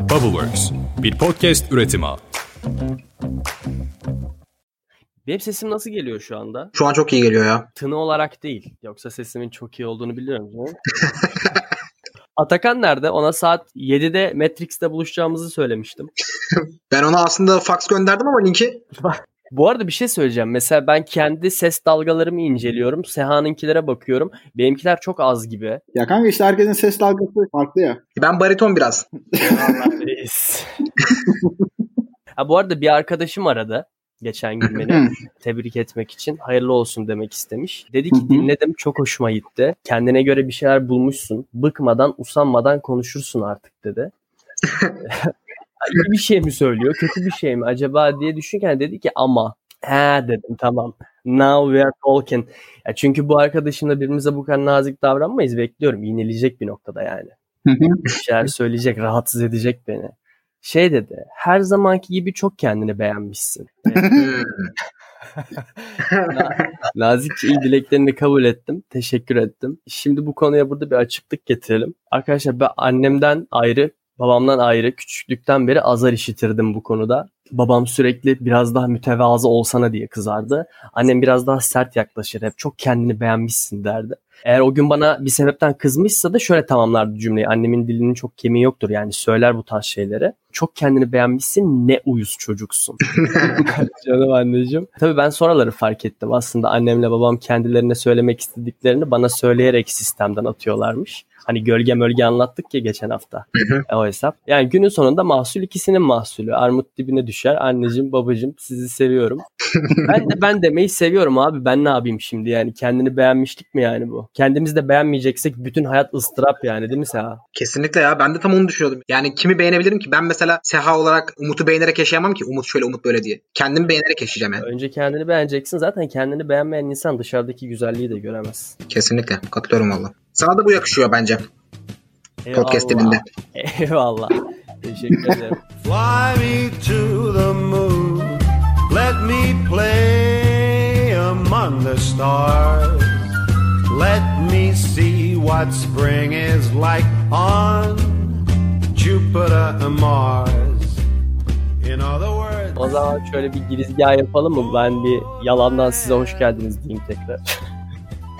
Bubbleworks, bir podcast üretimi. Benim sesim nasıl geliyor şu anda? Şu an çok iyi geliyor ya. Tını olarak değil. Yoksa sesimin çok iyi olduğunu biliyorum. Atakan nerede? Ona saat 7'de Matrix'te buluşacağımızı söylemiştim. Ben ona aslında fax gönderdim ama linki. Bu arada bir şey söyleyeceğim. Mesela ben kendi ses dalgalarımı inceliyorum. Seha'nınkilere bakıyorum. Benimkiler çok az gibi. Ya kanka işte herkesin ses dalgası farklı ya. Ben bariton biraz. Ha, bu arada bir arkadaşım aradı geçen gün beni tebrik etmek için hayırlı olsun demek istemiş. Dedi ki dinledim çok hoşuma gitti. Kendine göre bir şeyler bulmuşsun. Bıkmadan usanmadan konuşursun artık dedi. İyi bir şey mi söylüyor kötü bir şey mi acaba diye düşünürken dedi ki ama he dedim tamam now we are talking. Ya çünkü bu arkadaşımla birbirimize bu kadar nazik davranmayız bekliyorum. Yenilecek bir noktada yani. bir şeyler söyleyecek, rahatsız edecek beni. Şey dedi, her zamanki gibi çok kendini beğenmişsin. Nazikçe iyi dileklerini kabul ettim. Teşekkür ettim. Şimdi bu konuya burada bir açıklık getirelim. Arkadaşlar ben annemden ayrı, babamdan ayrı küçüklükten beri azar işitirdim bu konuda. Babam sürekli biraz daha mütevazı olsana diye kızardı. Annem biraz daha sert yaklaşır. Hep çok kendini beğenmişsin derdi. Eğer o gün bana bir sebepten kızmışsa da şöyle tamamlardı cümleyi. Annemin dilinin çok kemiği yoktur yani söyler bu tarz şeyleri. Çok kendini beğenmişsin ne uyuz çocuksun. Canım anneciğim. Tabii ben sonraları fark ettim. Aslında annemle babam kendilerine söylemek istediklerini bana söyleyerek sistemden atıyorlarmış. Hani gölge mölge anlattık ya geçen hafta. E, o hesap. Yani günün sonunda mahsul ikisinin mahsulü. Armut dibine düşer. Anneciğim babacığım sizi seviyorum. ben de ben demeyi seviyorum abi. Ben ne yapayım şimdi yani? Kendini beğenmiştik mi yani bu? Kendimizi de beğenmeyeceksek bütün hayat ıstırap yani değil mi Seha? Kesinlikle ya. Ben de tam onu düşünüyordum. Yani kimi beğenebilirim ki? Ben mesela Seha olarak Umut'u beğenerek yaşayamam ki. Umut şöyle Umut böyle diye. Kendimi beğenerek yaşayacağım yani. Önce kendini beğeneceksin. Zaten kendini beğenmeyen insan dışarıdaki güzelliği de göremez. Kesinlikle. Katılıyorum valla. Sana da bu yakışıyor bence. Podcast Eyvallah. dilinde. Eyvallah. Teşekkür ederim. Fly me to the moon. Let me play among the stars. Let me see what spring is like on Jupiter and Mars. In other words, O zaman şöyle bir girizgah yapalım mı? Ben bir yalandan size hoş geldiniz diyeyim tekrar.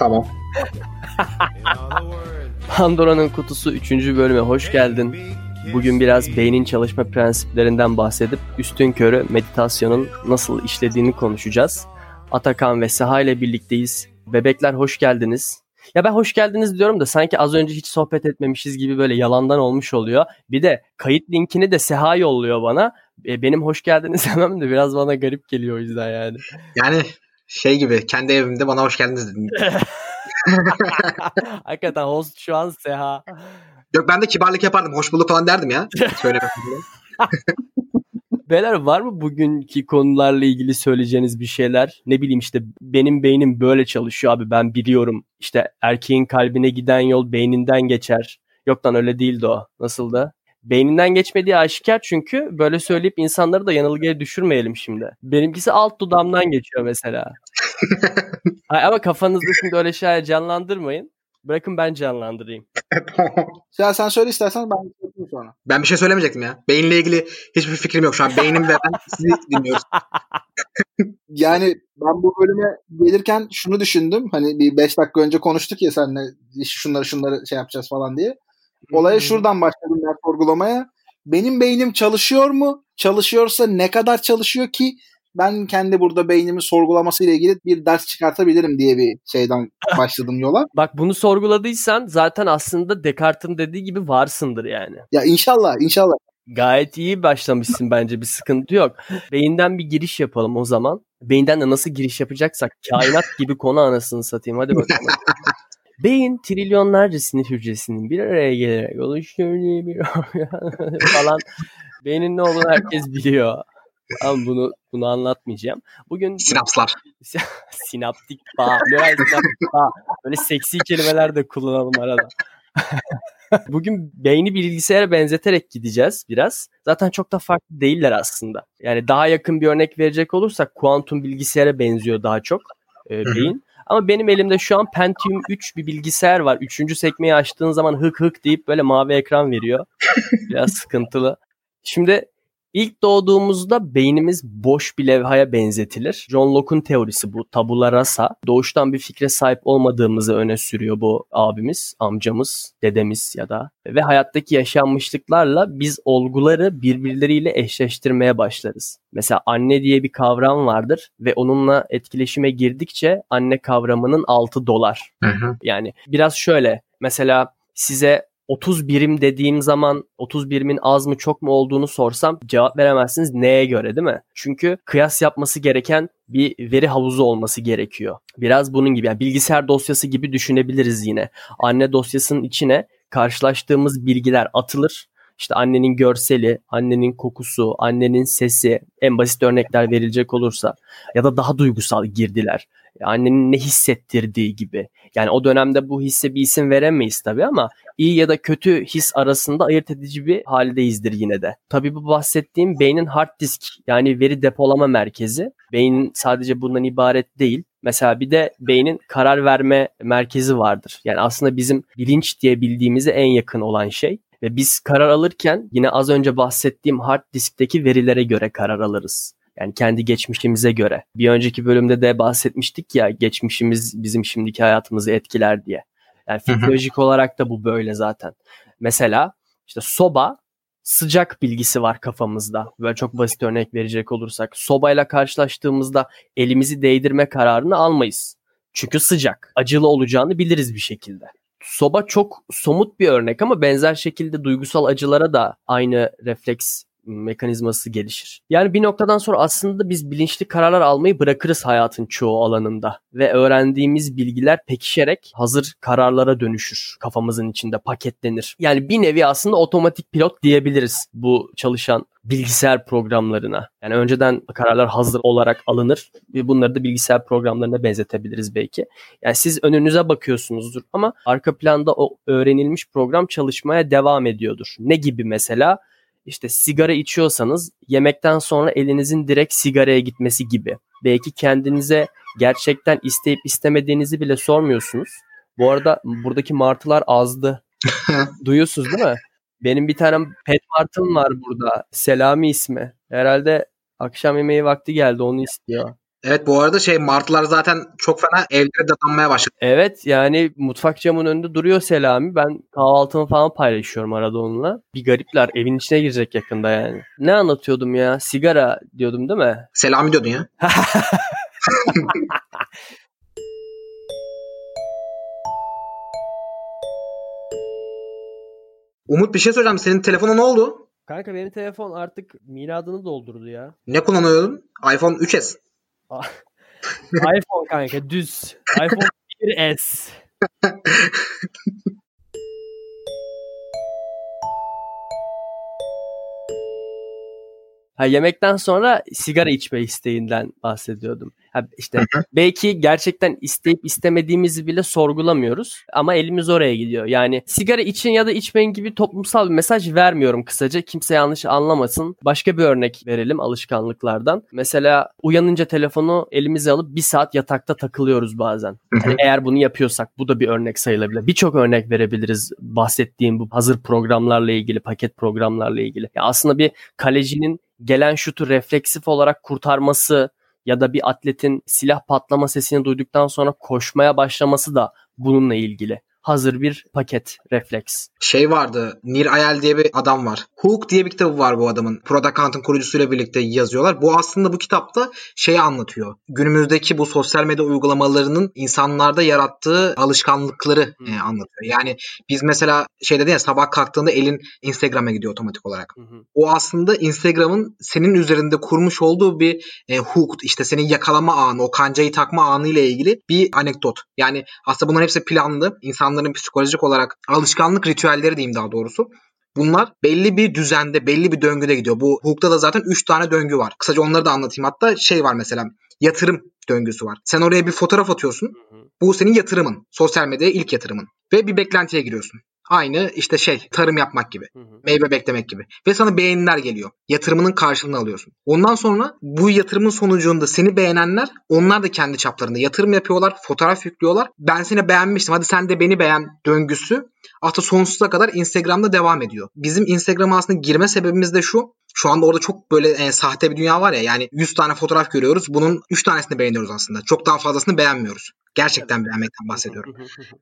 Tamam. Pandora'nın kutusu 3. bölüme hoş geldin. Bugün biraz beynin çalışma prensiplerinden bahsedip üstün körü meditasyonun nasıl işlediğini konuşacağız. Atakan ve Seha ile birlikteyiz. Bebekler hoş geldiniz. Ya ben hoş geldiniz diyorum da sanki az önce hiç sohbet etmemişiz gibi böyle yalandan olmuş oluyor. Bir de kayıt linkini de Seha yolluyor bana. E, benim hoş geldiniz demem de biraz bana garip geliyor o yüzden yani. Yani şey gibi kendi evimde bana hoş geldiniz dedim. Hakikaten host şu an Seha. Yok ben de kibarlık yapardım. Hoş bulduk falan derdim ya. Söylemedim diye. Beyler var mı bugünkü konularla ilgili söyleyeceğiniz bir şeyler? Ne bileyim işte benim beynim böyle çalışıyor abi ben biliyorum. İşte erkeğin kalbine giden yol beyninden geçer. Yok lan öyle değildi o. Nasıldı? Beyninden geçmediği aşikar çünkü böyle söyleyip insanları da yanılgıya düşürmeyelim şimdi. Benimkisi alt dudamdan geçiyor mesela. Ay, ama kafanızda şimdi öyle şeyler canlandırmayın. Bırakın ben canlandırayım. Ya sen söyle istersen ben söyleyeyim sonra. ben bir şey söylemeyecektim ya. Beyinle ilgili hiçbir fikrim yok. Şu an beynim ve ben sizi dinliyoruz. Yani ben bu bölüme gelirken şunu düşündüm. Hani bir 5 dakika önce konuştuk ya seninle şunları şunları şey yapacağız falan diye. Olaya şuradan başladım ben sorgulamaya. Benim beynim çalışıyor mu? Çalışıyorsa ne kadar çalışıyor ki ben kendi burada beynimin sorgulaması ile ilgili bir ders çıkartabilirim diye bir şeyden başladım yola. Bak bunu sorguladıysan zaten aslında Descartes'in dediği gibi varsındır yani. Ya inşallah inşallah. Gayet iyi başlamışsın bence bir sıkıntı yok. Beyinden bir giriş yapalım o zaman. Beyinden de nasıl giriş yapacaksak kainat gibi konu anasını satayım hadi bakalım. Beyin trilyonlarca sinir hücresinin bir araya gelerek oluşturduğu bir falan. Beynin ne olduğunu herkes biliyor. Ama bunu bunu anlatmayacağım. Bugün Sinapslar. sinaptik bağ, nöral sinaptik bağ. Böyle seksi kelimeler de kullanalım arada. Bugün beyni bilgisayara benzeterek gideceğiz biraz. Zaten çok da farklı değiller aslında. Yani daha yakın bir örnek verecek olursak kuantum bilgisayara benziyor daha çok e, beyin. Ama benim elimde şu an Pentium 3 bir bilgisayar var. Üçüncü sekmeyi açtığın zaman hık hık deyip böyle mavi ekran veriyor. Biraz sıkıntılı. Şimdi ilk doğduğumuzda beynimiz boş bir levhaya benzetilir. John Locke'un teorisi bu tabula rasa. Doğuştan bir fikre sahip olmadığımızı öne sürüyor bu abimiz, amcamız, dedemiz ya da. Ve hayattaki yaşanmışlıklarla biz olguları birbirleriyle eşleştirmeye başlarız. Mesela anne diye bir kavram vardır ve onunla etkileşime girdikçe anne kavramının altı dolar. Hı hı. Yani biraz şöyle mesela size 30 birim dediğim zaman 30 birimin az mı çok mu olduğunu sorsam cevap veremezsiniz neye göre değil mi? Çünkü kıyas yapması gereken bir veri havuzu olması gerekiyor. Biraz bunun gibi yani bilgisayar dosyası gibi düşünebiliriz yine. Anne dosyasının içine karşılaştığımız bilgiler atılır. İşte annenin görseli, annenin kokusu, annenin sesi, en basit örnekler verilecek olursa ya da daha duygusal girdiler. Annenin ne hissettirdiği gibi. Yani o dönemde bu hisse bir isim veremeyiz tabii ama iyi ya da kötü his arasında ayırt edici bir haldeyizdir yine de. Tabii bu bahsettiğim beynin hard disk yani veri depolama merkezi. Beynin sadece bundan ibaret değil. Mesela bir de beynin karar verme merkezi vardır. Yani aslında bizim bilinç diye bildiğimize en yakın olan şey. Ve biz karar alırken yine az önce bahsettiğim hard diskteki verilere göre karar alırız. Yani kendi geçmişimize göre. Bir önceki bölümde de bahsetmiştik ya geçmişimiz bizim şimdiki hayatımızı etkiler diye. Yani fizyolojik olarak da bu böyle zaten. Mesela işte soba sıcak bilgisi var kafamızda. Böyle çok basit örnek verecek olursak. Sobayla karşılaştığımızda elimizi değdirme kararını almayız. Çünkü sıcak. Acılı olacağını biliriz bir şekilde. Soba çok somut bir örnek ama benzer şekilde duygusal acılara da aynı refleks mekanizması gelişir. Yani bir noktadan sonra aslında biz bilinçli kararlar almayı bırakırız hayatın çoğu alanında ve öğrendiğimiz bilgiler pekişerek hazır kararlara dönüşür. Kafamızın içinde paketlenir. Yani bir nevi aslında otomatik pilot diyebiliriz bu çalışan bilgisayar programlarına. Yani önceden kararlar hazır olarak alınır ve bunları da bilgisayar programlarına benzetebiliriz belki. Yani siz önünüze bakıyorsunuzdur ama arka planda o öğrenilmiş program çalışmaya devam ediyordur. Ne gibi mesela? İşte sigara içiyorsanız yemekten sonra elinizin direkt sigaraya gitmesi gibi. Belki kendinize gerçekten isteyip istemediğinizi bile sormuyorsunuz. Bu arada buradaki martılar azdı. Duyuyorsunuz değil mi? Benim bir tane pet martım var burada. Selami ismi. Herhalde akşam yemeği vakti geldi onu istiyor. Evet bu arada şey martılar zaten çok fena evlere dadanmaya başladı. Evet yani mutfak camının önünde duruyor Selami. Ben kahvaltımı falan paylaşıyorum arada onunla. Bir garipler evin içine girecek yakında yani. Ne anlatıyordum ya? Sigara diyordum değil mi? Selami diyordun ya. Umut bir şey söyleyeceğim. Senin telefona ne oldu? Kanka benim telefon artık miladını doldurdu ya. Ne kullanıyordun? iPhone 3s. Ah. iPhone kan jeg ikke. Dus. iPhone 4S. Ha, yemekten sonra sigara içme isteğinden bahsediyordum. Ha, işte belki gerçekten isteyip istemediğimizi bile sorgulamıyoruz ama elimiz oraya gidiyor. Yani sigara için ya da içmeyin gibi toplumsal bir mesaj vermiyorum kısaca. Kimse yanlış anlamasın. Başka bir örnek verelim alışkanlıklardan. Mesela uyanınca telefonu elimize alıp bir saat yatakta takılıyoruz bazen. Yani eğer bunu yapıyorsak bu da bir örnek sayılabilir. Birçok örnek verebiliriz bahsettiğim bu hazır programlarla ilgili, paket programlarla ilgili. Ya aslında bir kalecinin gelen şutu refleksif olarak kurtarması ya da bir atletin silah patlama sesini duyduktan sonra koşmaya başlaması da bununla ilgili. Hazır bir paket refleks. Şey vardı. Nir Ayel diye bir adam var. Hook diye bir kitabı var bu adamın. Product Hunt'ın kurucusuyla birlikte yazıyorlar. Bu aslında bu kitapta şeyi anlatıyor. Günümüzdeki bu sosyal medya uygulamalarının insanlarda yarattığı alışkanlıkları Hmm. e, anlatıyor. Yani biz mesela şey dedi ya sabah kalktığında elin Instagram'a gidiyor otomatik olarak. Hı. O aslında Instagram'ın senin üzerinde kurmuş olduğu bir e, hook işte senin yakalama anı, o kancayı takma anı ile ilgili bir anekdot. Yani aslında bunların hepsi planlı. İnsanların psikolojik olarak alışkanlık ritüelleri diyeyim daha doğrusu. Bunlar belli bir düzende, belli bir döngüde gidiyor. Bu hukukta da zaten 3 tane döngü var. Kısaca onları da anlatayım. Hatta şey var mesela yatırım döngüsü var. Sen oraya bir fotoğraf atıyorsun. Bu senin yatırımın. Sosyal medyaya ilk yatırımın. Ve bir beklentiye giriyorsun. Aynı işte şey tarım yapmak gibi. Hı hı. Meyve beklemek gibi. Ve sana beğeniler geliyor. Yatırımının karşılığını alıyorsun. Ondan sonra bu yatırımın sonucunda seni beğenenler onlar da kendi çaplarında yatırım yapıyorlar. Fotoğraf yüklüyorlar. Ben seni beğenmiştim. Hadi sen de beni beğen döngüsü hatta sonsuza kadar Instagram'da devam ediyor. Bizim Instagram'a aslında girme sebebimiz de şu. Şu anda orada çok böyle e, sahte bir dünya var ya. Yani 100 tane fotoğraf görüyoruz. Bunun 3 tanesini beğeniyoruz aslında. Çok daha fazlasını beğenmiyoruz. Gerçekten beğenmekten bahsediyorum.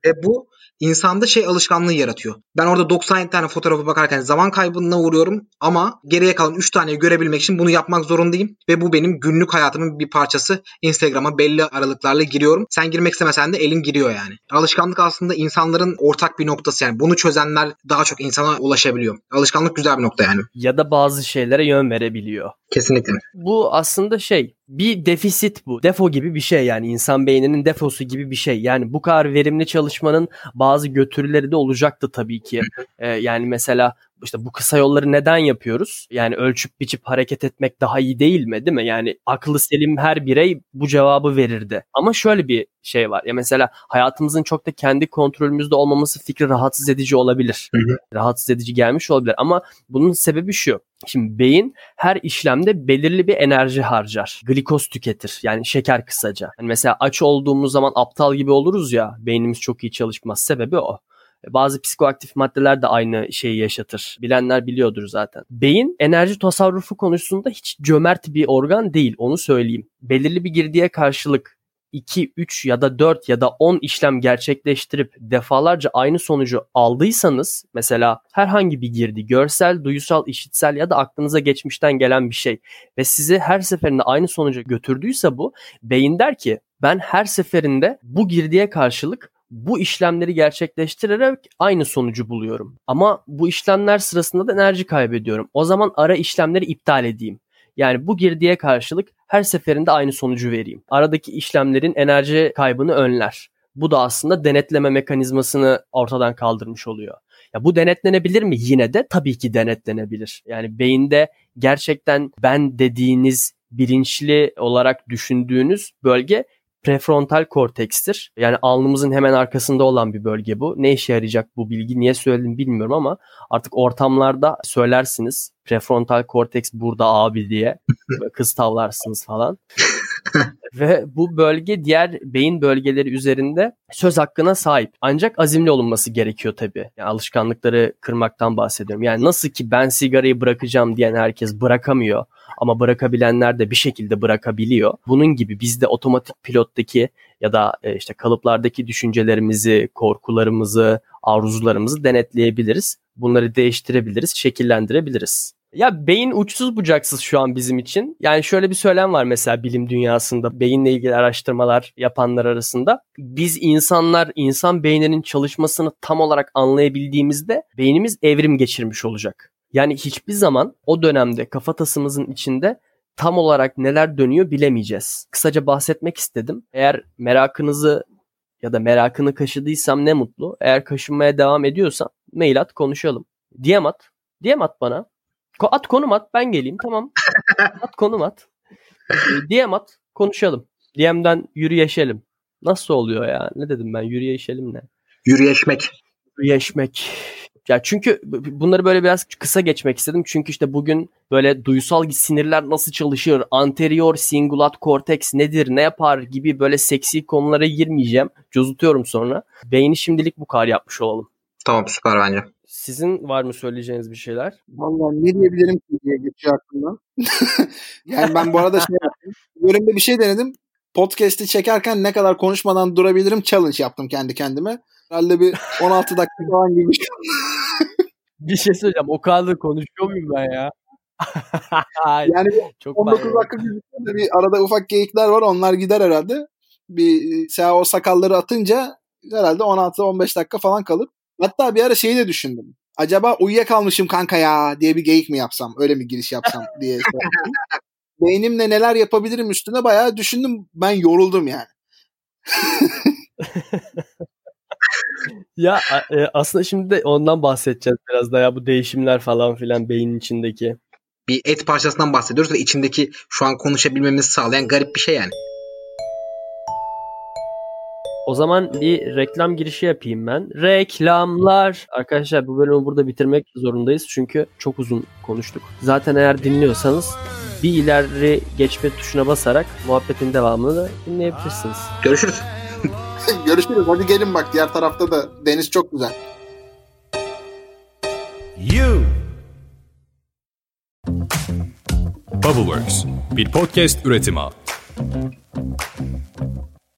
Ve bu insanda şey alışkanlığı yaratıyor. Ben orada 97 tane fotoğrafa bakarken zaman kaybına uğruyorum ama geriye kalan 3 taneyi görebilmek için bunu yapmak zorundayım. Ve bu benim günlük hayatımın bir parçası. Instagram'a belli aralıklarla giriyorum. Sen girmek istemesen de elin giriyor yani. Alışkanlık aslında insanların ortak bir noktası yani. Bunu çözenler daha çok insana ulaşabiliyor. Alışkanlık güzel bir nokta yani. Ya da bazı şeylere yön verebiliyor. Kesinlikle. Bu aslında şey bir defisit bu. Defo gibi bir şey yani insan beyninin defosu gibi bir şey. Yani bu kadar verimli çalışmanın bazı götürüleri de olacaktı tabii ki. Ee, yani mesela işte bu kısa yolları neden yapıyoruz? Yani ölçüp biçip hareket etmek daha iyi değil mi değil mi? Yani aklı selim her birey bu cevabı verirdi. Ama şöyle bir şey var. Ya mesela hayatımızın çok da kendi kontrolümüzde olmaması fikri rahatsız edici olabilir. Hı hı. Rahatsız edici gelmiş olabilir ama bunun sebebi şu. Şimdi beyin her işlemde belirli bir enerji harcar. Glikoz tüketir. Yani şeker kısaca. Hani mesela aç olduğumuz zaman aptal gibi oluruz ya. Beynimiz çok iyi çalışmaz. Sebebi o. Bazı psikoaktif maddeler de aynı şeyi yaşatır. Bilenler biliyordur zaten. Beyin enerji tasarrufu konusunda hiç cömert bir organ değil onu söyleyeyim. Belirli bir girdiye karşılık 2, 3 ya da 4 ya da 10 işlem gerçekleştirip defalarca aynı sonucu aldıysanız mesela herhangi bir girdi görsel, duyusal, işitsel ya da aklınıza geçmişten gelen bir şey ve sizi her seferinde aynı sonuca götürdüyse bu beyin der ki ben her seferinde bu girdiye karşılık bu işlemleri gerçekleştirerek aynı sonucu buluyorum. Ama bu işlemler sırasında da enerji kaybediyorum. O zaman ara işlemleri iptal edeyim. Yani bu girdiye karşılık her seferinde aynı sonucu vereyim. Aradaki işlemlerin enerji kaybını önler. Bu da aslında denetleme mekanizmasını ortadan kaldırmış oluyor. Ya bu denetlenebilir mi? Yine de tabii ki denetlenebilir. Yani beyinde gerçekten ben dediğiniz bilinçli olarak düşündüğünüz bölge prefrontal kortekstir. Yani alnımızın hemen arkasında olan bir bölge bu. Ne işe yarayacak bu bilgi? Niye söyledim bilmiyorum ama artık ortamlarda söylersiniz. Prefrontal korteks burada abi diye. Kız tavlarsınız falan. Ve bu bölge diğer beyin bölgeleri üzerinde söz hakkına sahip. Ancak azimli olunması gerekiyor tabii. Yani alışkanlıkları kırmaktan bahsediyorum. Yani nasıl ki ben sigarayı bırakacağım diyen herkes bırakamıyor ama bırakabilenler de bir şekilde bırakabiliyor. Bunun gibi biz de otomatik pilottaki ya da e, işte kalıplardaki düşüncelerimizi, korkularımızı, arzularımızı denetleyebiliriz. Bunları değiştirebiliriz, şekillendirebiliriz. Ya beyin uçsuz bucaksız şu an bizim için. Yani şöyle bir söylem var mesela bilim dünyasında beyinle ilgili araştırmalar yapanlar arasında. Biz insanlar insan beyninin çalışmasını tam olarak anlayabildiğimizde beynimiz evrim geçirmiş olacak. Yani hiçbir zaman o dönemde kafatasımızın içinde tam olarak neler dönüyor bilemeyeceğiz. Kısaca bahsetmek istedim. Eğer merakınızı ya da merakını kaşıdıysam ne mutlu. Eğer kaşınmaya devam ediyorsan mail at konuşalım. DM at. DM at bana. At konum at ben geleyim tamam. At konum at. Ee, DM at konuşalım. DM'den yürüyeşelim. Nasıl oluyor ya? Ne dedim ben yürüyeşelim ne? Yürüyeşmek. Yürüyeşmek. Ya çünkü bunları böyle biraz kısa geçmek istedim. Çünkü işte bugün böyle duysal sinirler nasıl çalışır, anterior singulat korteks nedir, ne yapar gibi böyle seksi konulara girmeyeceğim. Cozutuyorum sonra. Beyni şimdilik bu kadar yapmış olalım. Tamam süper bence. Sizin var mı söyleyeceğiniz bir şeyler? Vallahi ne diyebilirim ki diye geçiyor aklımdan. yani ben bu arada şey yaptım. Bölümde bir şey denedim. Podcast'i çekerken ne kadar konuşmadan durabilirim challenge yaptım kendi kendime. Herhalde bir 16 dakika falan gibi. Bir şey söyleyeceğim. O kadar da konuşuyor muyum ben ya? Yani Çok 19 pardon. dakika da bir arada ufak geyikler var. Onlar gider herhalde. Bir sen o sakalları atınca herhalde 16-15 dakika falan kalır. Hatta bir ara şeyi de düşündüm. Acaba uyuyakalmışım kanka ya diye bir geyik mi yapsam? Öyle mi giriş yapsam diye. şey. Beynimle neler yapabilirim üstüne bayağı düşündüm. Ben yoruldum yani. Ya e, aslında şimdi de ondan bahsedeceğiz biraz da ya bu değişimler falan filan beynin içindeki. Bir et parçasından bahsediyoruz ve içindeki şu an konuşabilmemizi sağlayan garip bir şey yani. O zaman bir reklam girişi yapayım ben. Reklamlar. Arkadaşlar bu bölümü burada bitirmek zorundayız çünkü çok uzun konuştuk. Zaten eğer dinliyorsanız bir ileri geçme tuşuna basarak muhabbetin devamını da dinleyebilirsiniz. Görüşürüz. Görüşürüz. Hadi gelin bak diğer tarafta da deniz çok güzel. You. Bubbleworks bir podcast üretimi.